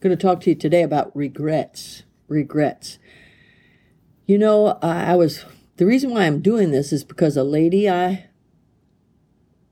Going to talk to you today about regrets. Regrets. You know, I, I was, the reason why I'm doing this is because a lady I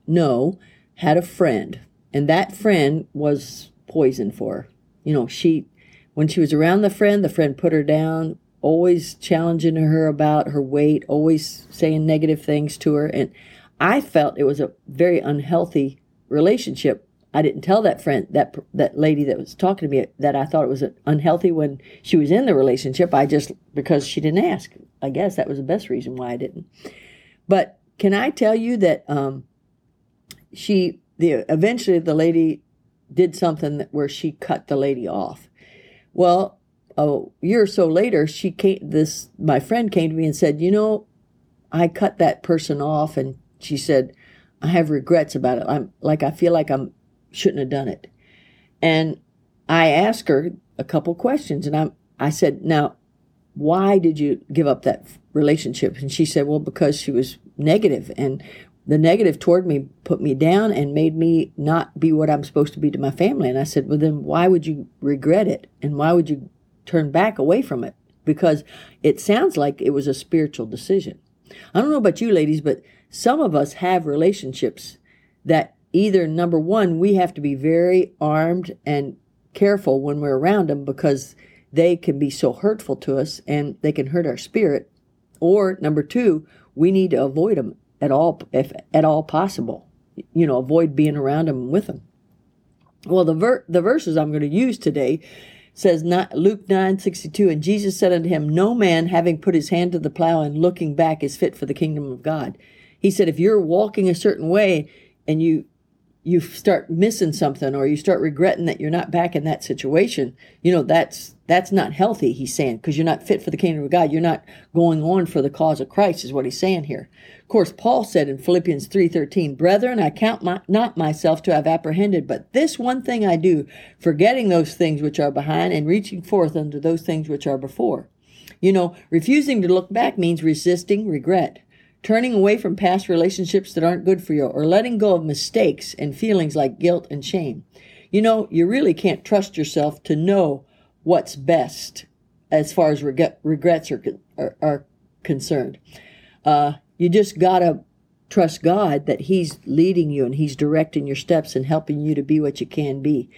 know had a friend, and that friend was poison for her. You know, she, when she was around the friend, the friend put her down, always challenging her about her weight, always saying negative things to her. And I felt it was a very unhealthy relationship. I didn't tell that friend, that that lady that was talking to me, that I thought it was unhealthy when she was in the relationship. I just because she didn't ask. I guess that was the best reason why I didn't. But can I tell you that um, she the eventually the lady did something where she cut the lady off. Well, a year or so later, she came. This my friend came to me and said, "You know, I cut that person off," and she said, "I have regrets about it. I'm like I feel like I'm shouldn't have done it." And I asked her a couple questions, and I I said, "Now, why did you give up that relationship?" And she said, "Well, because she was negative, and the negative toward me put me down and made me not be what I'm supposed to be to my family." And I said, "Well, then why would you regret it, and why would you turn back away from it?" Because it sounds like it was a spiritual decision. I don't know about you ladies, but some of us have relationships that either number one, we have to be very armed and careful when we're around them because they can be so hurtful to us and they can hurt our spirit. Or number two, we need to avoid them at all, if at all possible. You know, avoid being around them with them. Well, the ver- the verses I'm going to use today says not Luke nine sixty two, and Jesus said unto him, No man having put his hand to the plow and looking back is fit for the kingdom of God. He said, if you're walking a certain way and you you start missing something or you start regretting that you're not back in that situation, you know, that's that's not healthy, he's saying, because you're not fit for the kingdom of God. You're not going on for the cause of Christ, is what he's saying here. Of course, Paul said in Philippians 3.13, Brethren, I count my, not myself to have apprehended, but this one thing I do, forgetting those things which are behind and reaching forth unto those things which are before. You know, refusing to look back means resisting regret turning away from past relationships that aren't good for you, or letting go of mistakes and feelings like guilt and shame. You know, you really can't trust yourself to know what's best as far as regret, regrets are, are, are concerned. Uh, you just gotta trust God that He's leading you and He's directing your steps and helping you to be what you can be.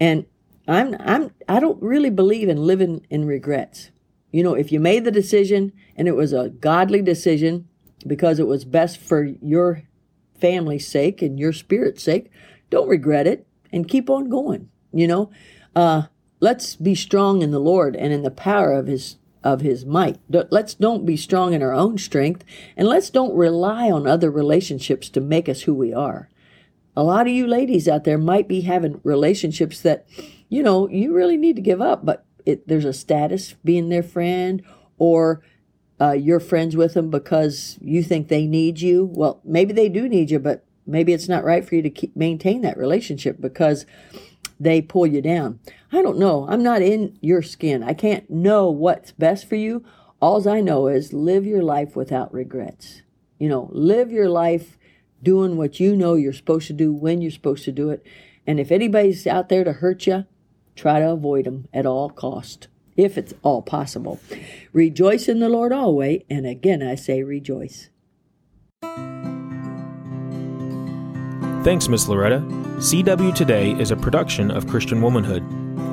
And I'm I'm I don't really believe in living in regrets. You know, if you made the decision and it was a godly decision, because it was best for your family's sake and your spirit's sake, don't regret it and keep on going. You know, uh, let's be strong in the Lord and in the power of His of His might. Let's don't be strong in our own strength, and let's don't rely on other relationships to make us who we are. A lot of you ladies out there might be having relationships that, you know, you really need to give up, but it, there's a status being their friend or uh, you're friends with them because you think they need you. Well, maybe they do need you, but maybe it's not right for you to keep, maintain that relationship because they pull you down. I don't know. I'm not in your skin. I can't know what's best for you. All I know is live your life without regrets. You know, live your life doing what you know you're supposed to do when you're supposed to do it. And if anybody's out there to hurt you, try to avoid them at all cost if it's all possible. Rejoice in the Lord always, and again I say rejoice. Thanks, Miss Loretta. CW Today is a production of Christian Womanhood.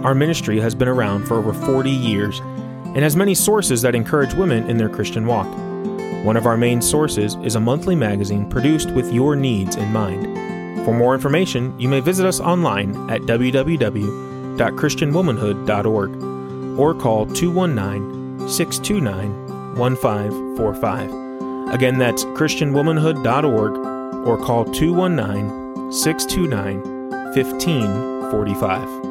Our ministry has been around for over 40 years and has many sources that encourage women in their Christian walk. One of our main sources is a monthly magazine produced with your needs in mind. For more information, you may visit us online at www.christianwomanhood.org or call 219 629 1545. Again, that's ChristianWomanhood.org or call 219 629 1545.